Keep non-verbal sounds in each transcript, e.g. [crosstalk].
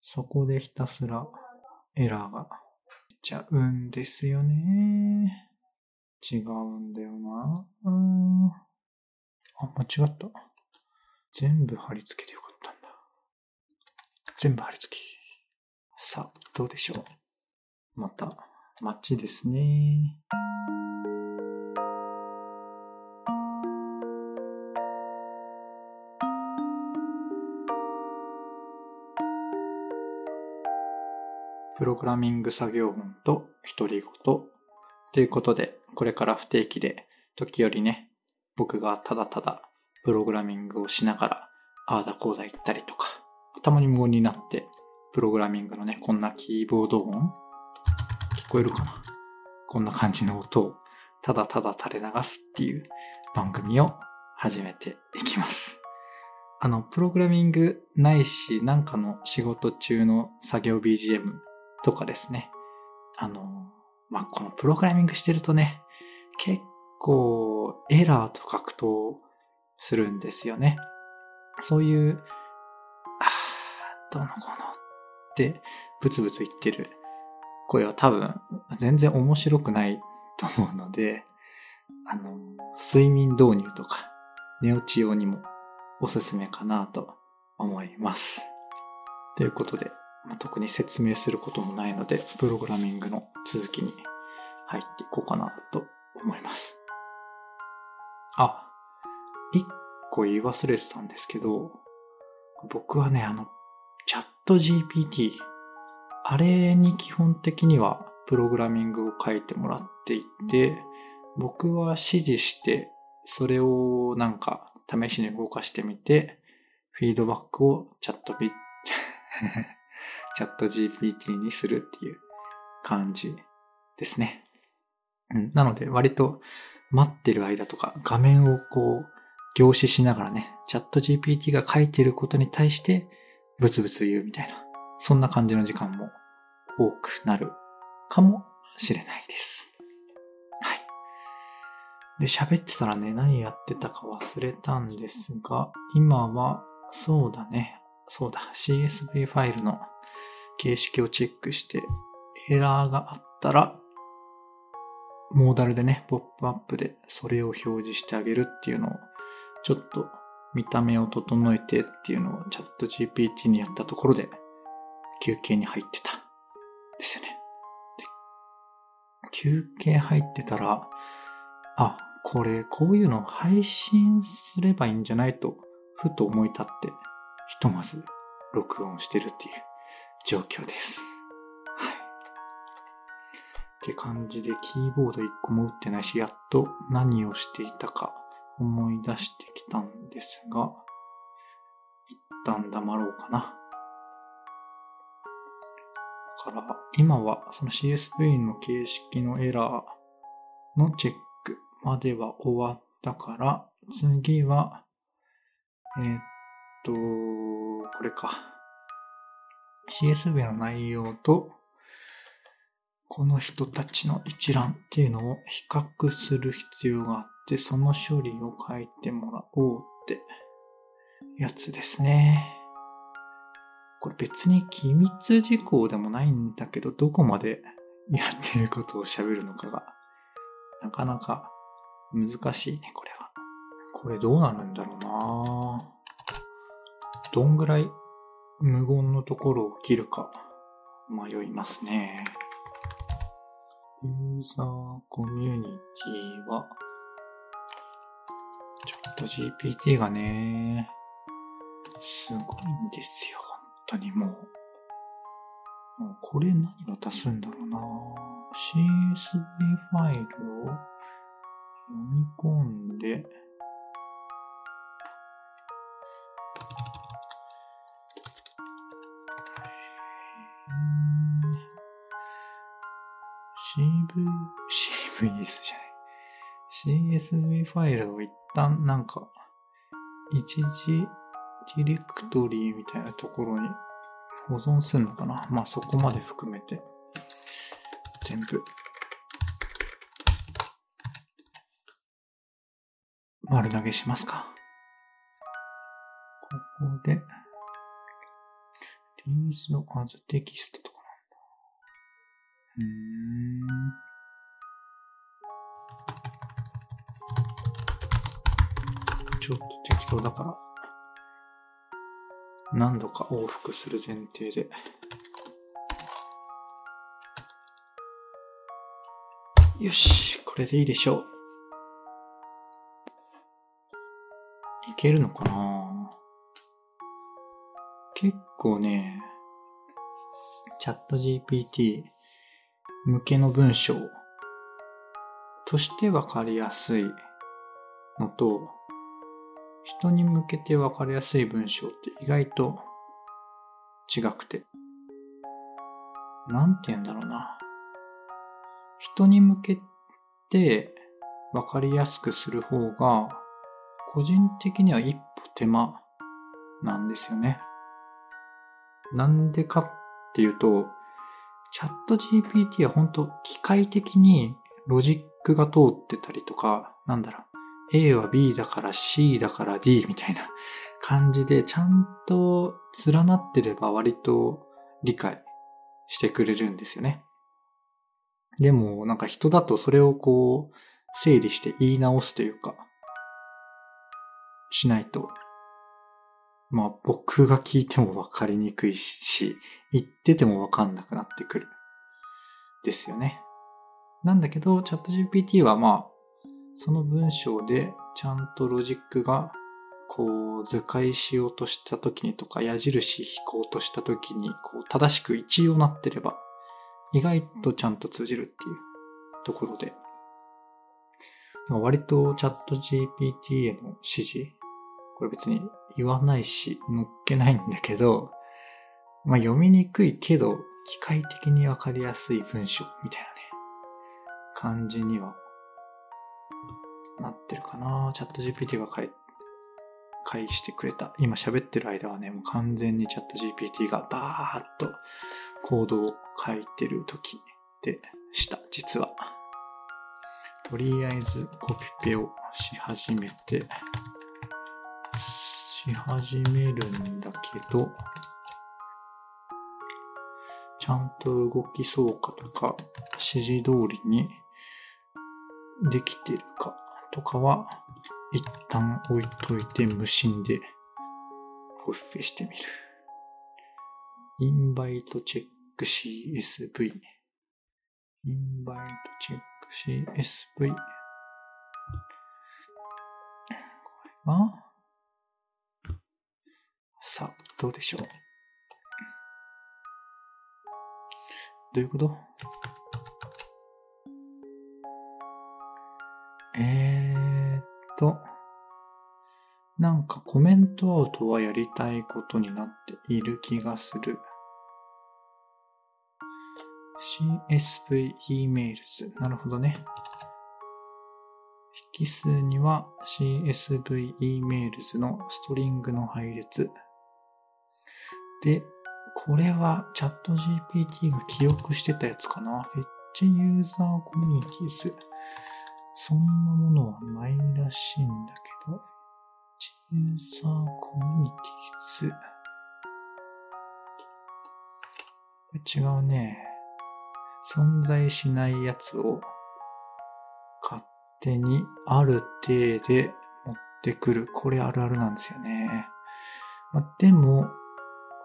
そこでひたすらエラーが出ちゃうんですよね。違うんだよなあ、間違った。全部貼り付けてよかったんだ。全部貼り付け。さあ、どうでしょう。また、街ですね。プログラミング作業本と独り言ということで、これから不定期で時折ね、僕がただただプログラミングをしながら、ああだこうだ言ったりとか、たまに無音になって、プログラミングのね、こんなキーボード音聞こえるかな？こんな感じの音をただただ垂れ流すっていう番組を始めていきます。あの、プログラミングないし、なんかの仕事中の作業 BGM とかですね。あの、まあ、このプログラミングしてるとね、結構エラーと格闘するんですよね。そういう、ああ、どうのこうのってブツブツ言ってる声は多分全然面白くないと思うので、あの、睡眠導入とか寝落ち用にもおすすめかなと思います。ということで、まあ、特に説明することもないので、プログラミングの続きに入っていこうかなと思います。あ、一個言い忘れてたんですけど、僕はね、あの、チャット GPT、あれに基本的にはプログラミングを書いてもらっていて、僕は指示して、それをなんか試しに動かしてみて、フィードバックをチャットビ、[laughs] チャット GPT にするっていう感じですね。うん、なので割と待ってる間とか画面をこう凝視しながらね、チャット GPT が書いてることに対してブツブツ言うみたいな、そんな感じの時間も多くなるかもしれないです。はい。で、喋ってたらね、何やってたか忘れたんですが、今は、そうだね、そうだ、CSV ファイルの形式をチェックして、エラーがあったら、モーダルでね、ポップアップでそれを表示してあげるっていうのを、ちょっと見た目を整えてっていうのをチャット GPT にやったところで、休憩に入ってた。ですよね。休憩入ってたら、あ、これ、こういうの配信すればいいんじゃないと、ふと思い立って、ひとまず録音してるっていう状況です。はい。って感じでキーボード1個も打ってないし、やっと何をしていたか思い出してきたんですが、一旦黙ろうかな。だから、今はその CSV の形式のエラーのチェックまでは終わったから、次は、えー、っと、これか。CSV の内容と、この人たちの一覧っていうのを比較する必要があって、その処理を書いてもらおうってやつですね。これ別に機密事項でもないんだけど、どこまでやってることを喋るのかが、なかなか難しいね、これは。これどうなるんだろうなどんぐらい無言のところを切るか迷いますね。ユーザーコミュニティは、ちょっと GPT がね、すごいんですよ、本当にもう。もうこれ何渡すんだろうな CSV ファイルを読み込んで、CV、CVS じゃない。CSV ファイルを一旦なんか、一時ディレクトリーみたいなところに保存するのかなまあそこまで含めて、全部、丸投げしますか。ここで、リーズのアズテキストと。うん。ちょっと適当だから、何度か往復する前提で。よし、これでいいでしょう。いけるのかな？結構ね、チャット GPT 向けの文章としてわかりやすいのと、人に向けてわかりやすい文章って意外と違くて。なんて言うんだろうな。人に向けてわかりやすくする方が、個人的には一歩手間なんですよね。なんでかっていうと、チャット GPT は本当機械的にロジックが通ってたりとか、なんだろう、A は B だから C だから D みたいな感じでちゃんと連なってれば割と理解してくれるんですよね。でもなんか人だとそれをこう整理して言い直すというか、しないと、まあ僕が聞いてもわかりにくいし、言っててもわかんなくなってくる。ですよね。なんだけど、チャット GPT はまあ、その文章でちゃんとロジックがこう図解しようとした時にとか矢印引こうとした時にこう正しく一応なってれば意外とちゃんと通じるっていうところで割とチャット GPT への指示これ別に言わないし乗っけないんだけどまあ読みにくいけど機械的にわかりやすい文章みたいなね感じにはなってるかなチャット GPT が書い返してくれた。今喋ってる間はね、もう完全にチャット GPT がバーっとコードを書いてる時でした、実は。とりあえずコピペをし始めて、し始めるんだけど、ちゃんと動きそうかとか、指示通りにできてるかとかは、一旦置いといて無心でコピペしてみる。インバイトチェック CSV。インバイトチェック CSV。これはさあ、どうでしょう？どういうこと？えーっと、なんかコメントアウトはやりたいことになっている気がする。CSV emails。なるほどね。引数には CSV e メールズのストリングの配列。で、これはチャット GPT が記憶してたやつかな。フェッチユーザーコミュニティズ。そんなものはないらしいんだけど、フェッチユーザーコミュニティーズ。違うね。存在しないやつを勝手にある程で持ってくる。これあるあるなんですよね。まあ、でも、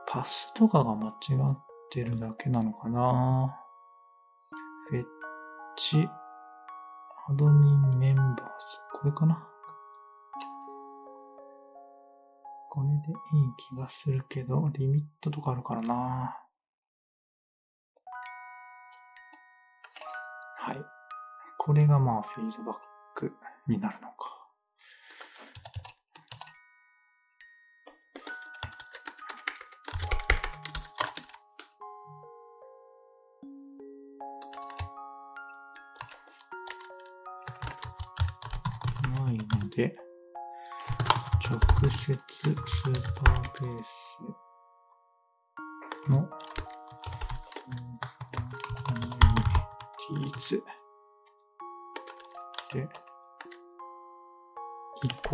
パスとかが間違ってるだけなのかな。フェッチアドミンメンバーズ。これかなこれでいい気がするけど、リミットとかあるからなはい。これがまあフィードバックになるのか。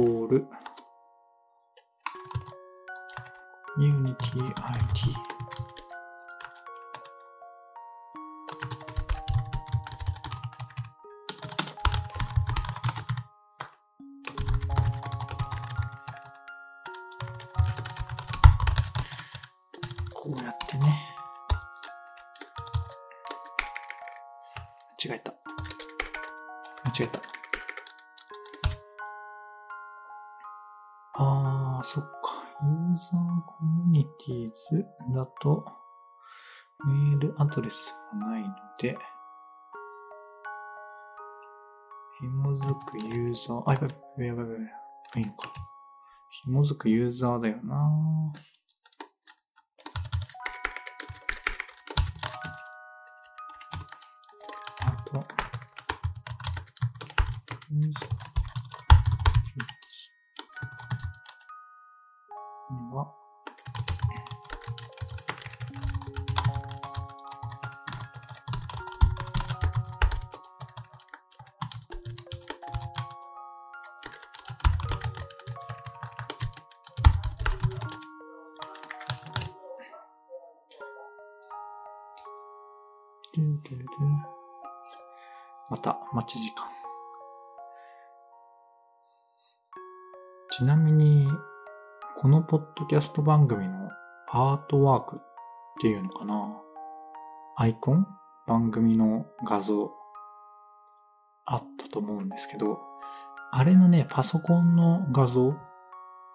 コール、コアドレスがないので、紐づくユーザー、あ、やばいやばいやばいやばい。いいのか。紐づくユーザーだよなぁキャスト番組のアートワークっていうのかなアイコン？番組の画像あったと思うんですけど、あれのね、パソコンの画像？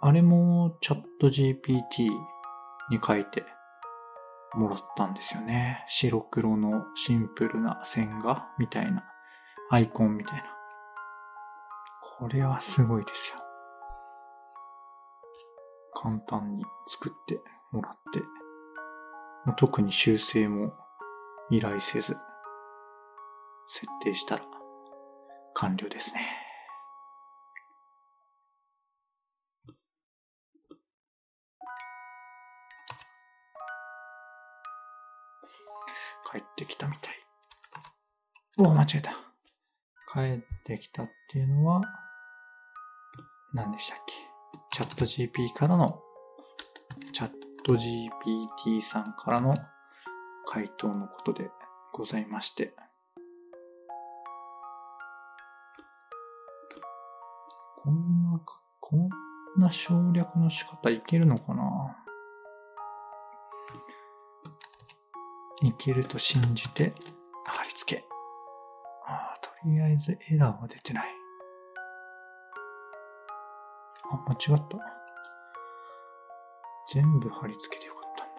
あれもチャット GPT に書いてもらったんですよね。白黒のシンプルな線画みたいな、アイコンみたいな。これはすごいですよ。簡単に作ってもらって、もう特に修正も依頼せず、設定したら完了ですね。帰ってきたみたい。おお、間違えた。帰ってきたっていうのは、何でしたっけ？チャット GP からの、チャット GPT さんからの回答のことでございまして。こんな、こんな省略の仕方いけるのかな？いけると信じて貼り付け。ああ、とりあえずエラーは出てない。あ、間違った。全部貼り付けてよかったんだ。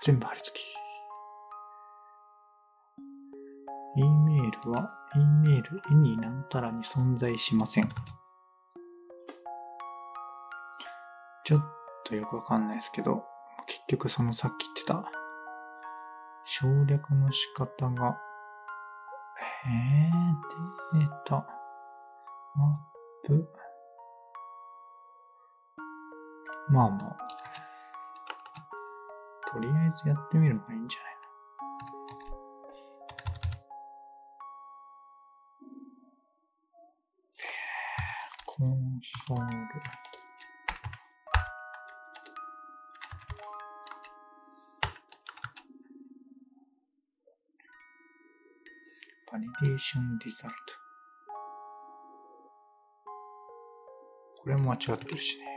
全部貼り付け。E メールは E メール絵になんたらに存在しません。ちょっとよくわかんないですけど、結局そのさっき言ってた省略の仕方が、えー、データ、マップ、まあまあ。とりあえずやってみるのがいいんじゃないの？コンソール。バリデーションリザルト。これも間違ってるしね。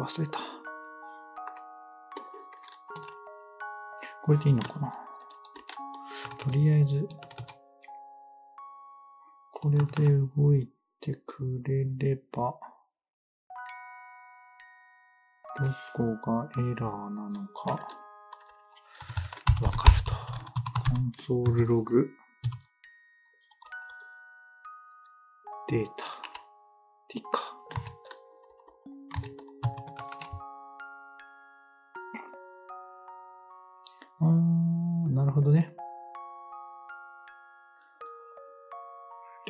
忘れた。これでいいのかな？とりあえず、これで動いてくれれば、どこがエラーなのか、わかると。コンソールログ、データ、ディカ。あ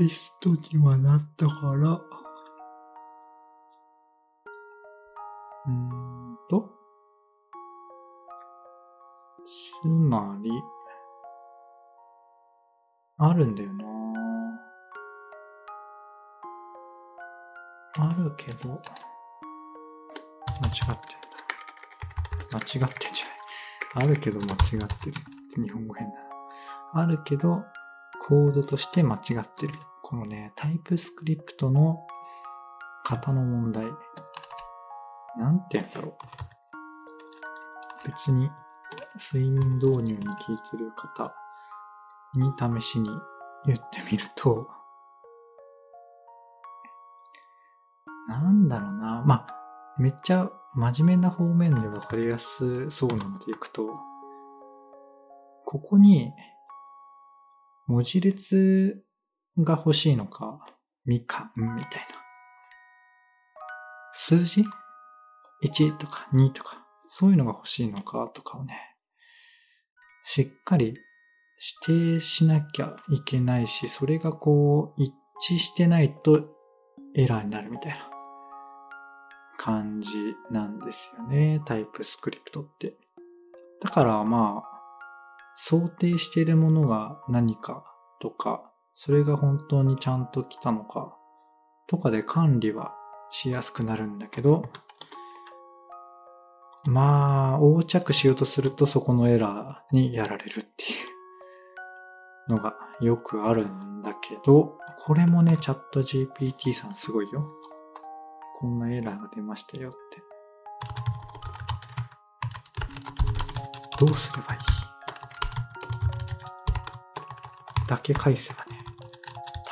リストにはなったから、うんと、つまり、あるんだよなあるけど、間違ってんだ。間違ってんじゃない。あるけど間違ってる。日本語変だな。あるけど、コードとして間違ってる。このね、タイプスクリプトの型の問題。なんて言うんだろう。別に睡眠導入に聞いてる方に試しに言ってみると、なんだろうな。まあ、めっちゃ真面目な方面でわかりやすそうなのでいくと、ここに文字列が欲しいのか、みかんみたいな。数字 ?1 とか2とか、そういうのが欲しいのかとかをね、しっかり指定しなきゃいけないし、それがこう、一致してないとエラーになるみたいな感じなんですよね、タイプスクリプトって。だからまあ、想定しているものが何かとか、それが本当にちゃんと来たのかとかで管理はしやすくなるんだけど、まあ、横着しようとするとそこのエラーにやられるっていう [laughs] のがよくあるんだけど、これもね、チャット GPT さんすごいよ。こんなエラーが出ましたよって。どうすればいい？だけ返せば、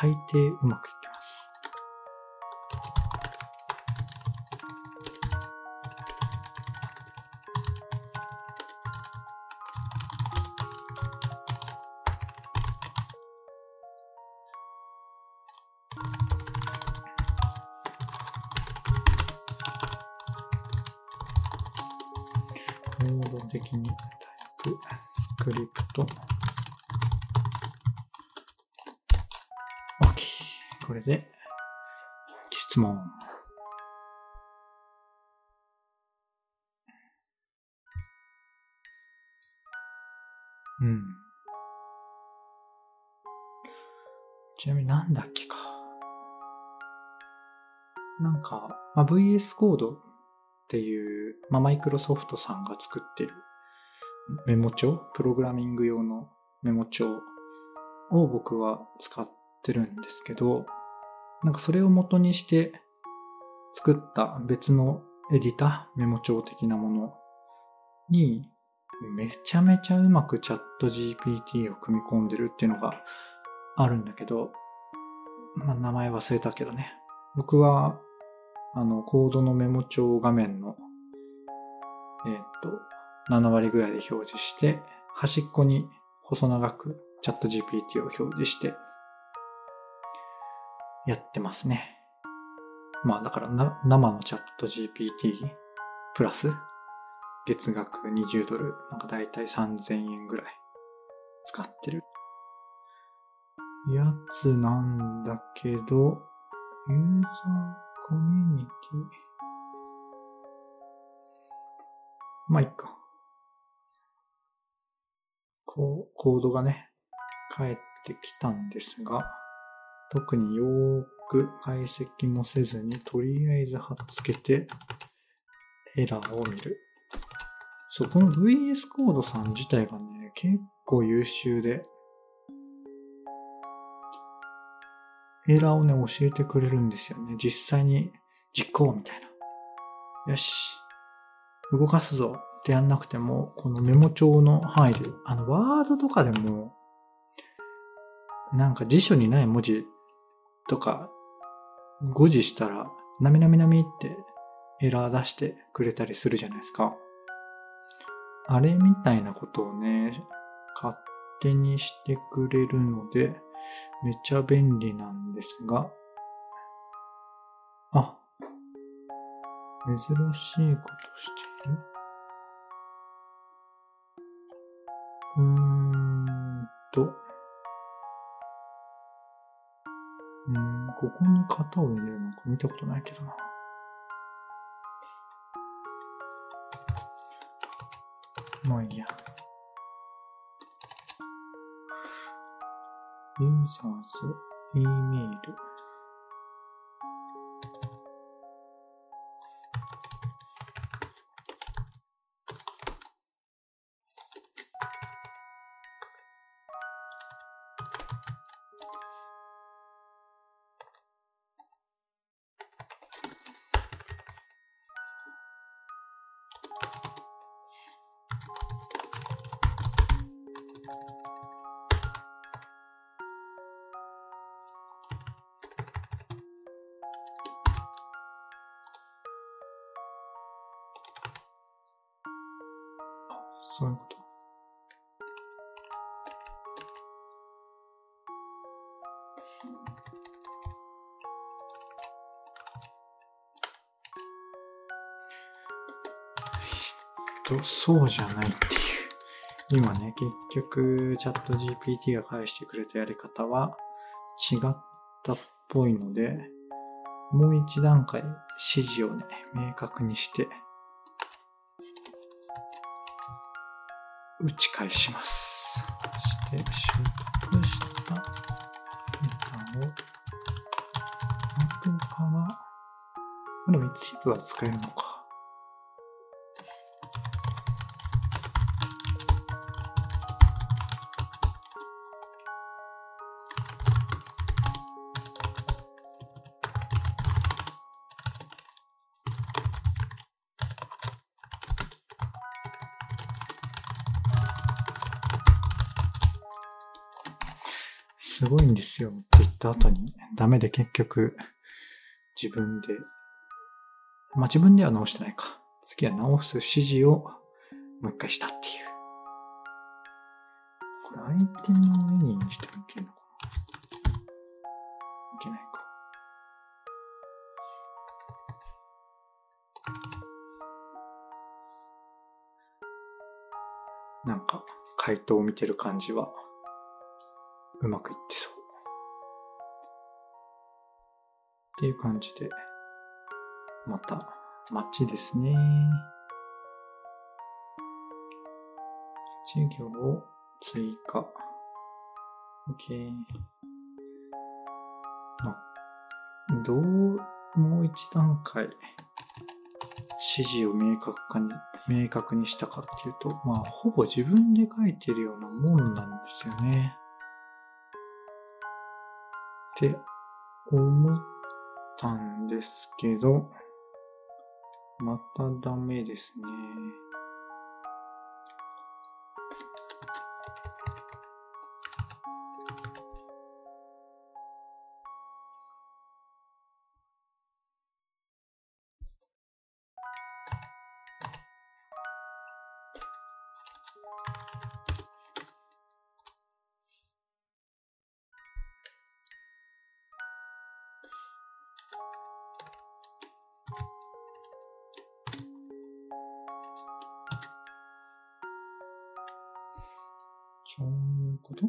大抵うまくいきます。コード的にタイプスクリプトこれで、質問。うん。ちなみになんだっけか。なんか、まあ、VS コードっていう、まあ、マイクロソフトさんが作ってるメモ帳、プログラミング用のメモ帳を僕は使ってるんですけど、なんかそれを元にして作った別のエディタ、メモ帳的なものにめちゃめちゃうまくチャット GPT を組み込んでるっていうのがあるんだけど、まあ名前忘れたけどね。僕はあのコードのメモ帳画面のえーっと7割ぐらいで表示して端っこに細長くチャット GPT を表示してやってますね。まあだからな生のチャット GPT プラス月額20ドル、なんかだいたい3000円ぐらい使ってるやつなんだけど、ユーザーコミュニティ。まあいっか。こう、コードがね、返ってきたんですが、特によーく解析もせずに、とりあえず貼っつけて、エラーを見る。そう、この VS コードさん自体がね、結構優秀で、エラーをね、教えてくれるんですよね。実際に実行みたいな。よし。動かすぞ。ってやんなくても、このメモ帳の範囲で、あの、ワードとかでも、なんか辞書にない文字とか、誤字したら、なみなみなみってエラー出してくれたりするじゃないですか。あれみたいなことをね、勝手にしてくれるので、めっちゃ便利なんですが、あ、珍しいことしてる？うーんと、うん、ここに型を入れるのか見たことないけどな。まあいいや。ユーザーズ、E メール。そういうこと。と、そうじゃないっていう。今ね、結局、チャット GPT が返してくれたやり方は違ったっぽいので、もう一段階指示をね、明確にして、打ち返します。そして、出力したデータを、後かな、でも一部は使えるのか。ダメで結局、自分で、まあ、自分では直してないか。次は直す指示をもう一回したっていう。これ相手の上にしてもいけるのかな？いけないか。なんか、回答を見てる感じは、うまくいってそう。っていう感じで、また、街ですね。授業を追加。OK。まあ、どう、もう一段階、指示を明確化に、明確にしたかっていうと、まあ、ほぼ自分で書いてるようなもんなんですよね。って思ったんですけど、またダメですね。そういうこと？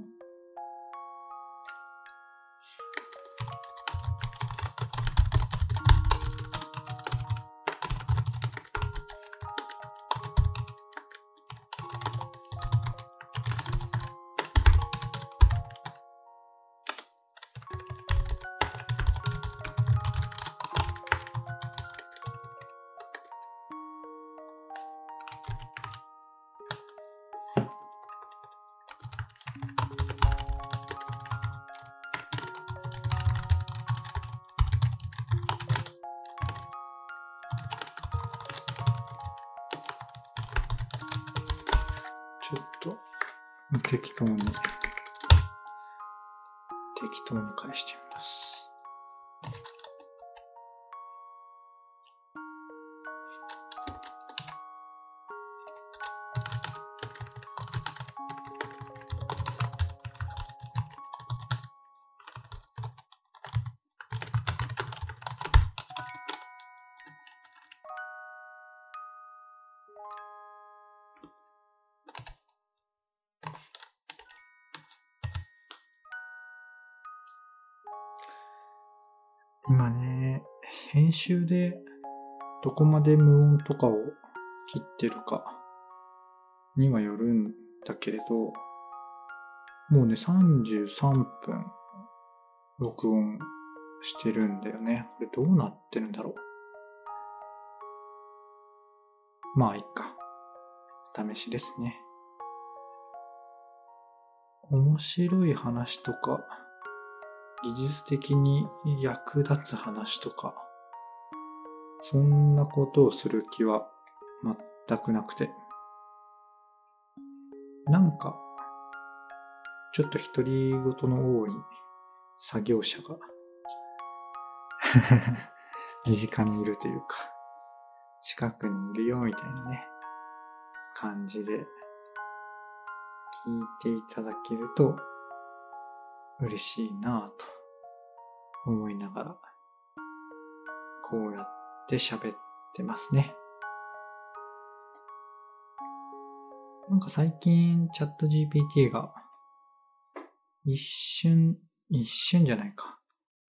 適当に、適当に返してみる。編集でどこまで無音とかを切ってるかにはよるんだけれど、もうね、33分録音してるんだよね。これどうなってるんだろう。まあ、いっか。試しですね。面白い話とか、技術的に役立つ話とか、そんなことをする気は全くなくて。なんか、ちょっと独り言の多い作業者が [laughs] 身近にいるというか、近くにいるよみたいなね、感じで聞いていただけると嬉しいなぁと思いながら、こうやって喋ってますね。なんか最近チャット GPT が一瞬、一瞬じゃないか。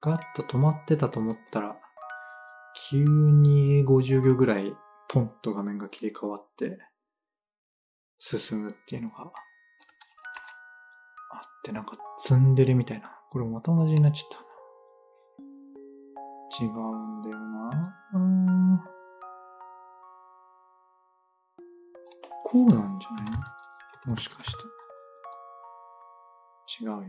ガッと止まってたと思ったら、急に50秒ぐらいポンと画面が切り替わって進むっていうのがあってなんか積んでるみたいな。これまた同じになっちゃったな。違うんだよな。こうなんじゃない？もしかして。違うよね。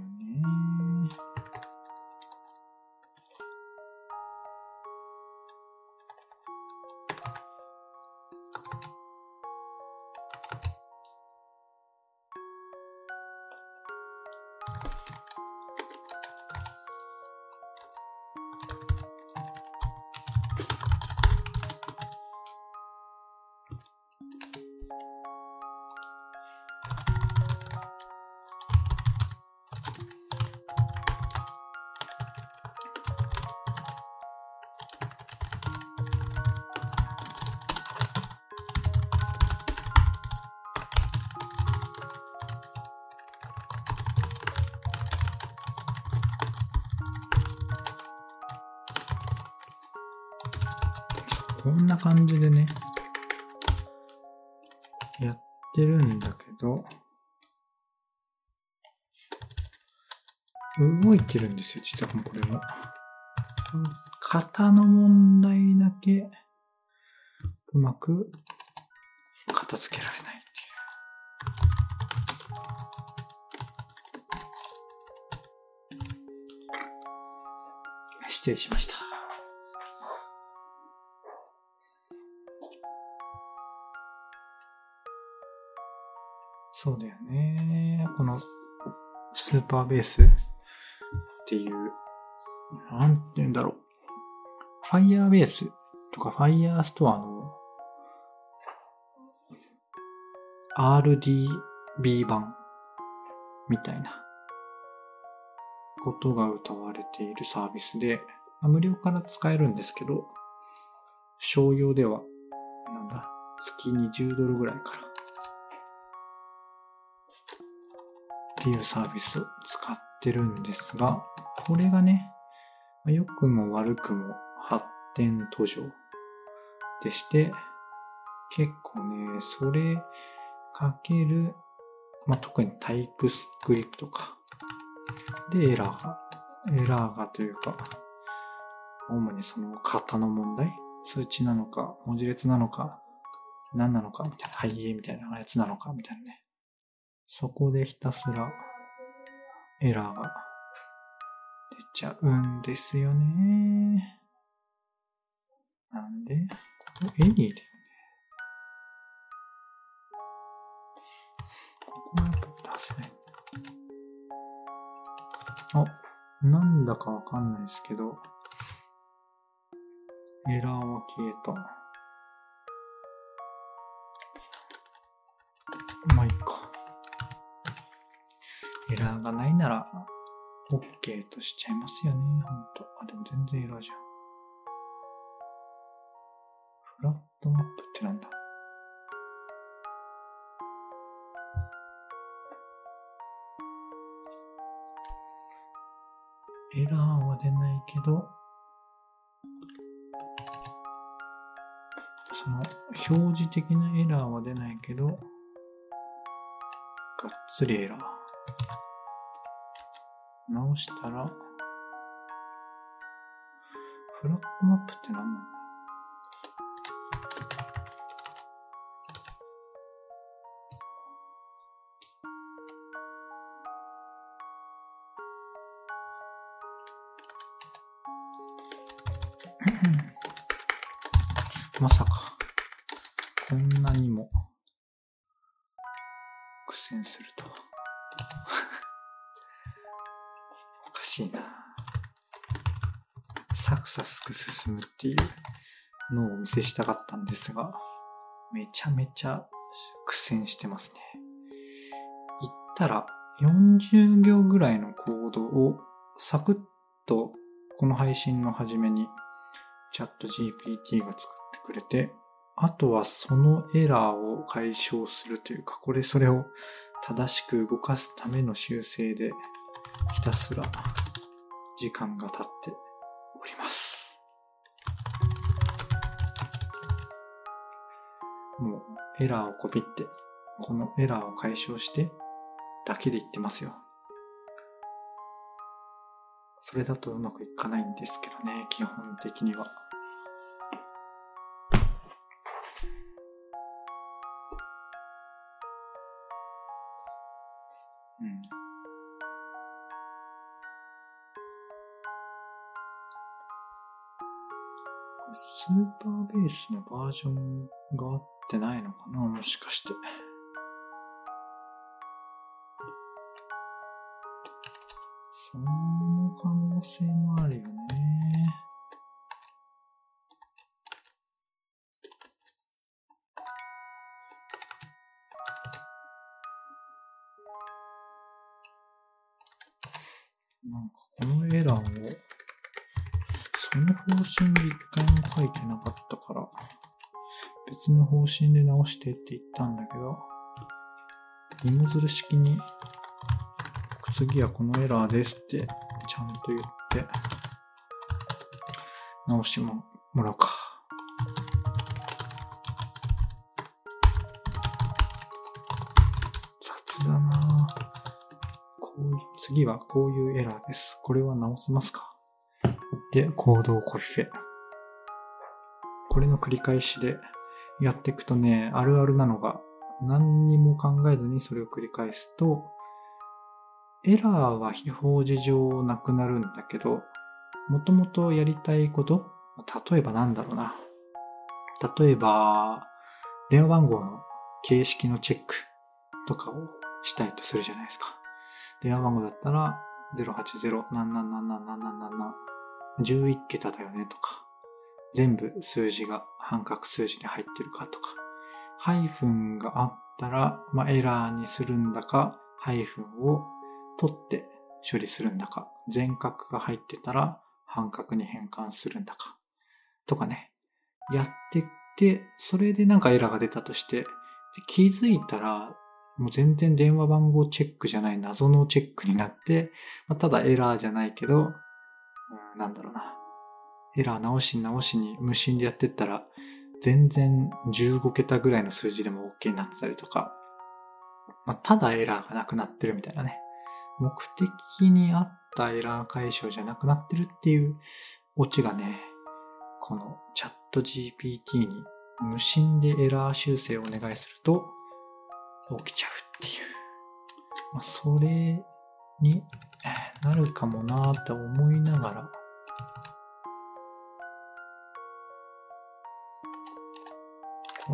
てるんですよ、実はこれも。型の問題だけ、うまく片付けられないっていう。失礼しました。そうだよね。このスーパーベースっていう、なんて言うんだろう。ファイヤーベースとかファイヤーストアの RDB 版みたいなことが歌われているサービスで、無料から使えるんですけど、商用では、なんだ、月20ドルぐらいからっていうサービスを使ってるんですが、これがね、良くも悪くも発展途上でして、結構ね、それかける、まあ、特にタイプスクリプトか。で、エラーが、エラーがというか、主にその型の問題？数値なのか、文字列なのか、何なのかみたいな、背景みたいなやつなのかみたいなね。そこでひたすらエラーが出ちゃうんですよね。なんで？ここ絵に入れるね。ここはやっぱ出せない。あ、なんだかわかんないですけど、エラーは消えた。まあいいか。エラーがないなら、OK としちゃいますよね、ほんと。あ、でも全然エラーじゃん。フラットマップってなんだ？エラーは出ないけど、その表示的なエラーは出ないけど、がっつりエラー。直したら、フラットマップって何なんだ？まさか、いうのをお見せしたかったんですが、めちゃめちゃ苦戦してますね。言ったら40行ぐらいのコードをサクッとこの配信の初めにチャット GPT が作ってくれて、あとはそのエラーを解消するというか、これそれを正しく動かすための修正で、ひたすら時間が経ってエラーをコピって、このエラーを解消して、だけで言ってますよ。それだとうまくいかないんですけどね、基本的には。うん。スーパーベースのバージョンが合ってないのかな？もしかして。その可能性もあるよね。別の方針で直してって言ったんだけど、芋づる式に、次はこのエラーですって、ちゃんと言って、直してももらうか。雑だなこう、次はこういうエラーです。これは直せますか？で、コードをコピペ。これの繰り返しでやっていくとね、あるあるなのが、何にも考えずにそれを繰り返すと、エラーは非表示上なくなるんだけど、もともとやりたいこと、例えばなんだろうな。例えば、電話番号の形式のチェックとかをしたいとするじゃないですか。電話番号だったら、080何何何何何何何11桁だよねとか、全部数字が半角数字に入ってるかとか、ハイフンがあったら、まあ、エラーにするんだか、ハイフンを取って処理するんだか、全角が入ってたら半角に変換するんだか、とかね、やってって、それでなんかエラーが出たとして、気づいたら、もう全然電話番号チェックじゃない謎のチェックになって、まあ、ただエラーじゃないけど、うん、なんだろうな。エラー直し直しに無心でやってったら、全然15桁ぐらいの数字でも OK になってたりとか、まあ、ただエラーがなくなってるみたいなね。目的に合ったエラー解消じゃなくなってるっていうオチがね、このチャット GPT に無心でエラー修正をお願いすると起きちゃうっていう。まあ、それになるかもなーって思いながら、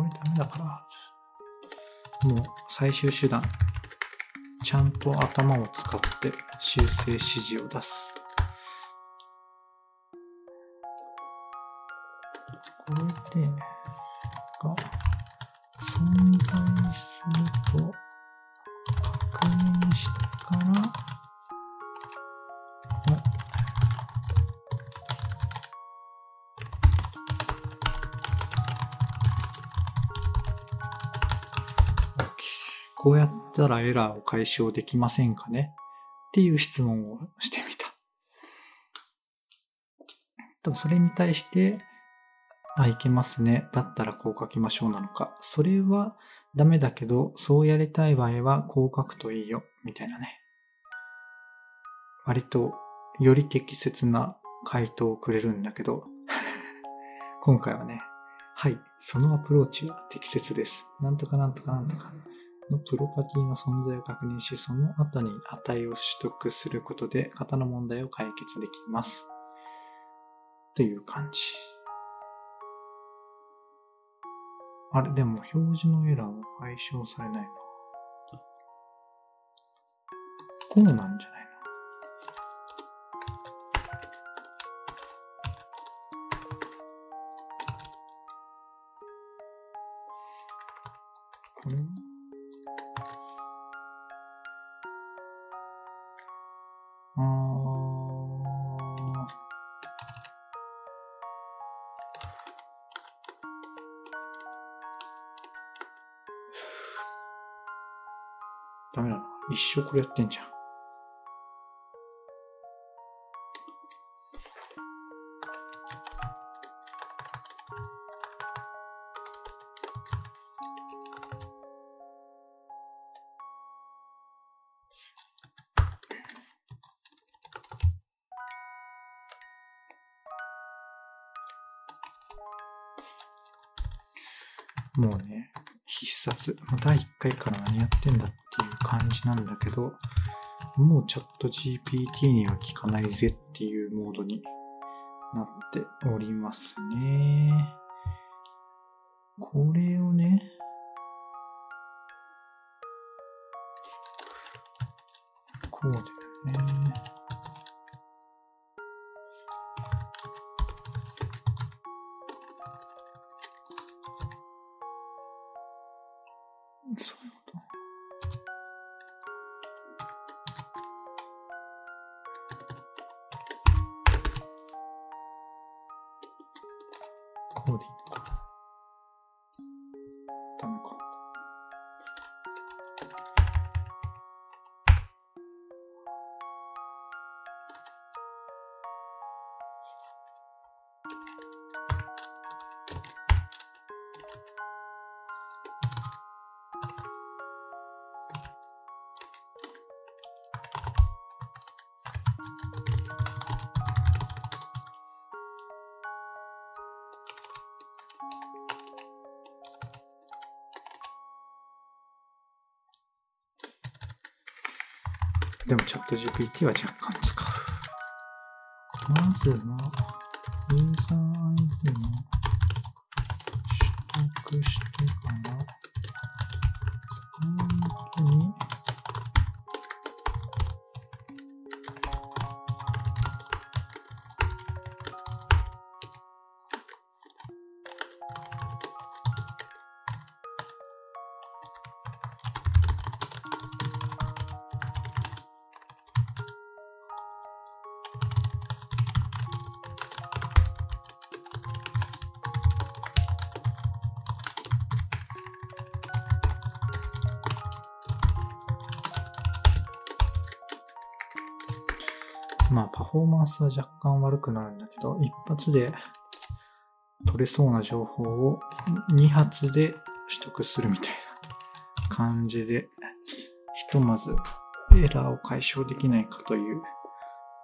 これダメだから、もう最終手段、ちゃんと頭を使って修正指示を出す。これで、らエラーを解消できませんかね？っていう質問をしてみた。多分それに対して、あ、いけますね。だったらこう書きましょうなのか。それはダメだけど、そうやりたい場合はこう書くといいよ。みたいなね。割とより適切な回答をくれるんだけど、[laughs] 今回はね、はい、そのアプローチは適切です。なんとかなんとかなんとか。のプロパティの存在を確認し、その後に値を取得することで型の問題を解決できます。という感じ。あれ、でも表示のエラーは解消されないな。こうなんじゃない？一生これやってんじゃん。チャット GPT には聞かないぜっていうモードになっておりますね。これをね、こうでもチャット GPT は若干使う。まずは、まあパフォーマンスは若干悪くなるんだけど、一発で取れそうな情報を2発で取得するみたいな感じで、ひとまずエラーを解消できないかという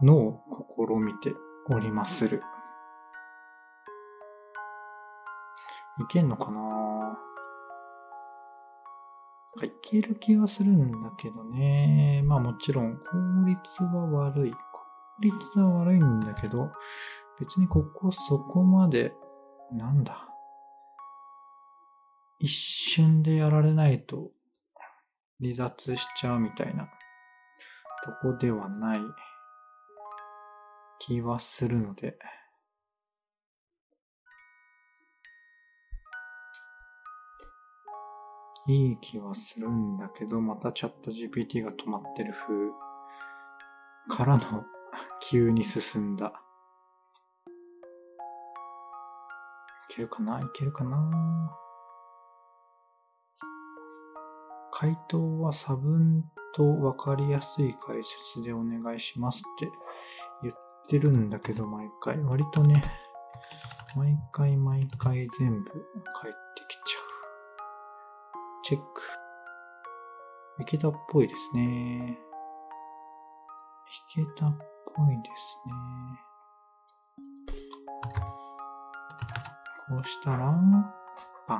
のを試みておりまする。いけんのかな？いける気はするんだけどね。まあもちろん効率は悪い。効率は悪いんだけど、別にここそこまで、なんだ。一瞬でやられないと離脱しちゃうみたいな。とこではない気はするので、いい気はするんだけど、またチャット GPT が止まってる風からの急に進んだ。いけるかな？いけるかな？回答は差分とわかりやすい解説でお願いしますって言ってるんだけど、毎回。割とね、毎回毎回全部返ってきちゃう。チェック。いけたっぽいですね。いけたっぽいですね。こうしたら、パ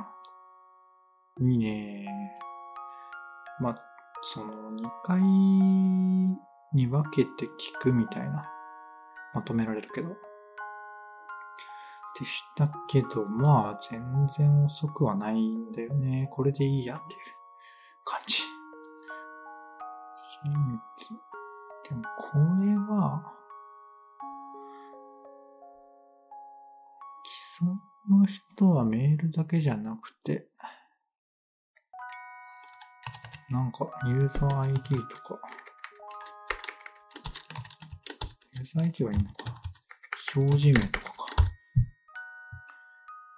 ン。いいね。まあ、その2回に分けて聞くみたいな、まとめられるけど。でしたけど、まあ、全然遅くはないんだよね。これでいいやっていう感じ。でも、これは、既存の人はメールだけじゃなくて、なんか、ユーザー ID とか、ユーザー ID はいいのか。表示名とかか。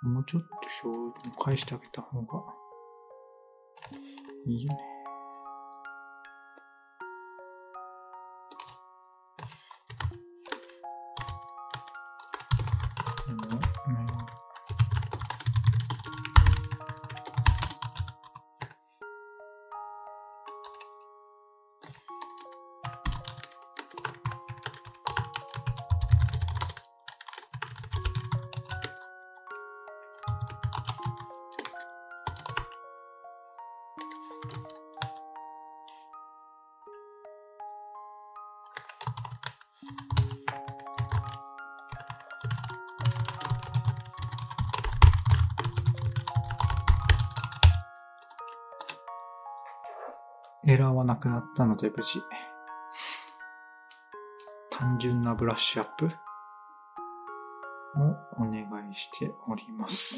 もうちょっと表、返してあげた方がいいよね。エラーはなくなったので無事。単純なブラッシュアップ？もお願いしております。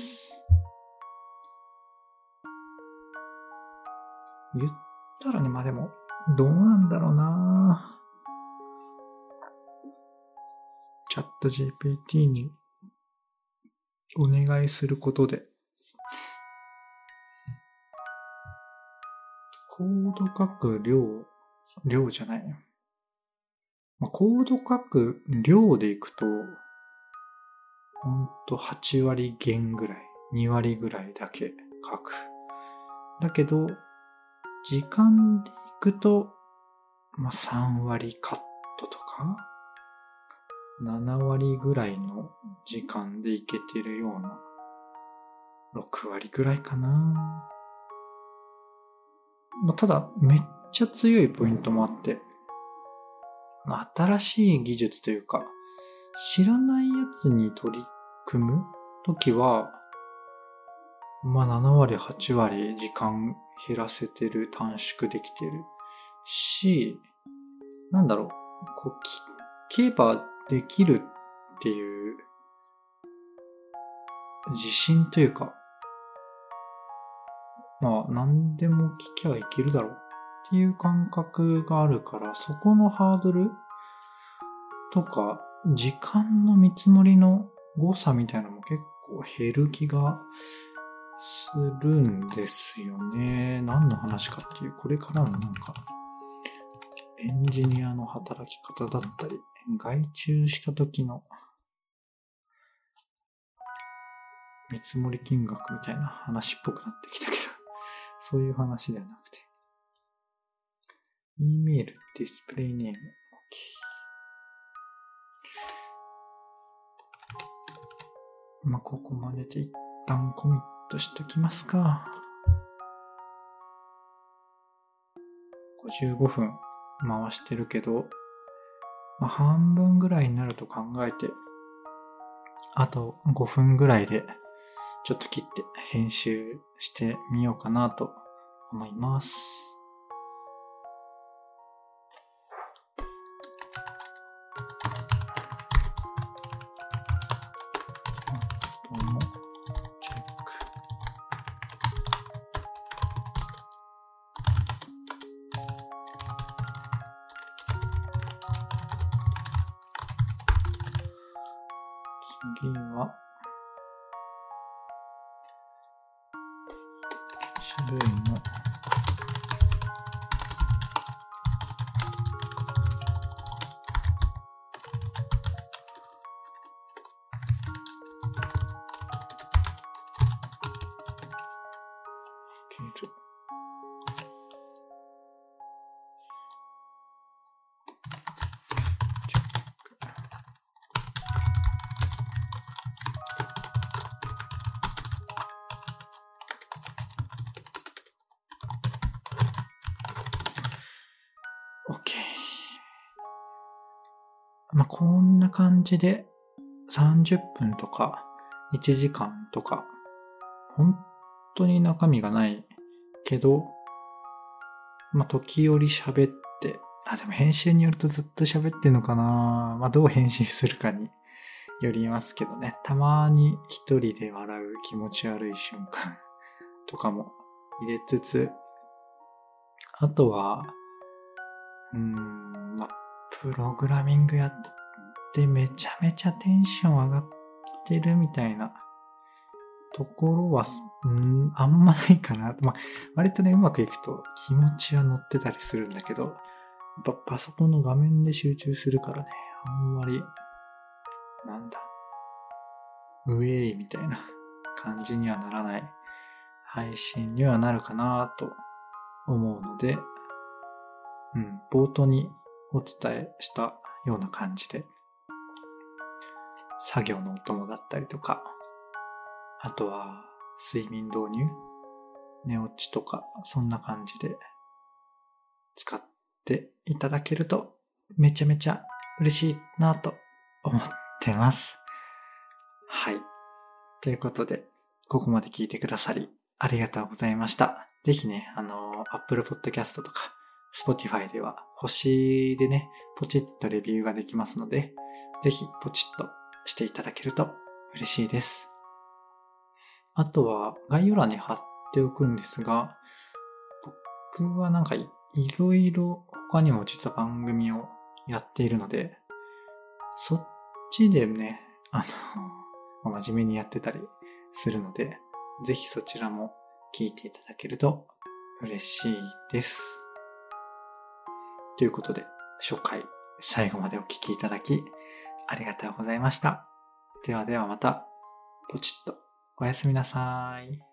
言ったらね、まあでも、どうなんだろうなチット GPT にお願いすることで、コード書く量、量じゃない。まあ、コード書く量でいくと、ほんと8割減ぐらい、2割ぐらいだけ書く。だけど、時間でいくと、まあ、3割カットとか、7割ぐらいの時間でいけてるような、6割ぐらいかな。まあ、ただ、めっちゃ強いポイントもあって、新しい技術というか、知らないやつに取り組むときは、まあ7割、8割時間減らせてる、短縮できてるし、なんだろう、こう、聞けばできるっていう自信というか、まあ何でも聞きゃいけるだろうっていう感覚があるから、そこのハードルとか、時間の見積もりの誤差みたいなのも結構減る気がするんですよね。何の話かっていう、これからのなんか、エンジニアの働き方だったり、外注した時の見積もり金額みたいな話っぽくなってきたけど、[laughs] そういう話ではなくて。E メール、ディスプレイネーム、OK。まあ、ここまでで一旦コミットしときますか。55分回してるけど、まあ、半分ぐらいになると考えて、あと5分ぐらいでちょっと切って編集してみようかなと思います。銀は、種類の感じで30分とか1時間とか、本当に中身がないけど、まあ、時折喋って、あ、でも編集によるとずっと喋ってんのかなまあ、どう編集するかに [laughs] よりますけどね。たまに一人で笑う気持ち悪い瞬間とかも入れつつ、あとは、うーん、まあ、プログラミングやってめちゃめちゃテンション上がってるみたいな。ところは、うん、あんまないかな。[laughs] まあ、割とね、うまくいくと気持ちは乗ってたりするんだけど、やっぱパソコンの画面で集中するからね、あんまり、なんだ、ウェイみたいな感じにはならない。配信にはなるかなと思うので、うん、冒頭にお伝えしたような感じで、作業のお供だったりとか、あとは睡眠導入？寝落ちとか、そんな感じで使っていただけるとめちゃめちゃ嬉しいなと思ってます。はい。ということで、ここまで聞いてくださりありがとうございました。ぜひね、あの、Apple Podcast とか Spotify では星でね、ポチッとレビューができますので、ぜひポチッとしていただけると嬉しいです。あとは概要欄に貼っておくんですが、僕はなんかいろいろ他にも実は番組をやっているので、そっちでね、あの、[laughs] 真面目にやってたりするので、ぜひそちらも聞いていただけると嬉しいです。ということで、初回最後までお聞きいただきありがとうございました。ではではまた、ポチッとおやすみなさい。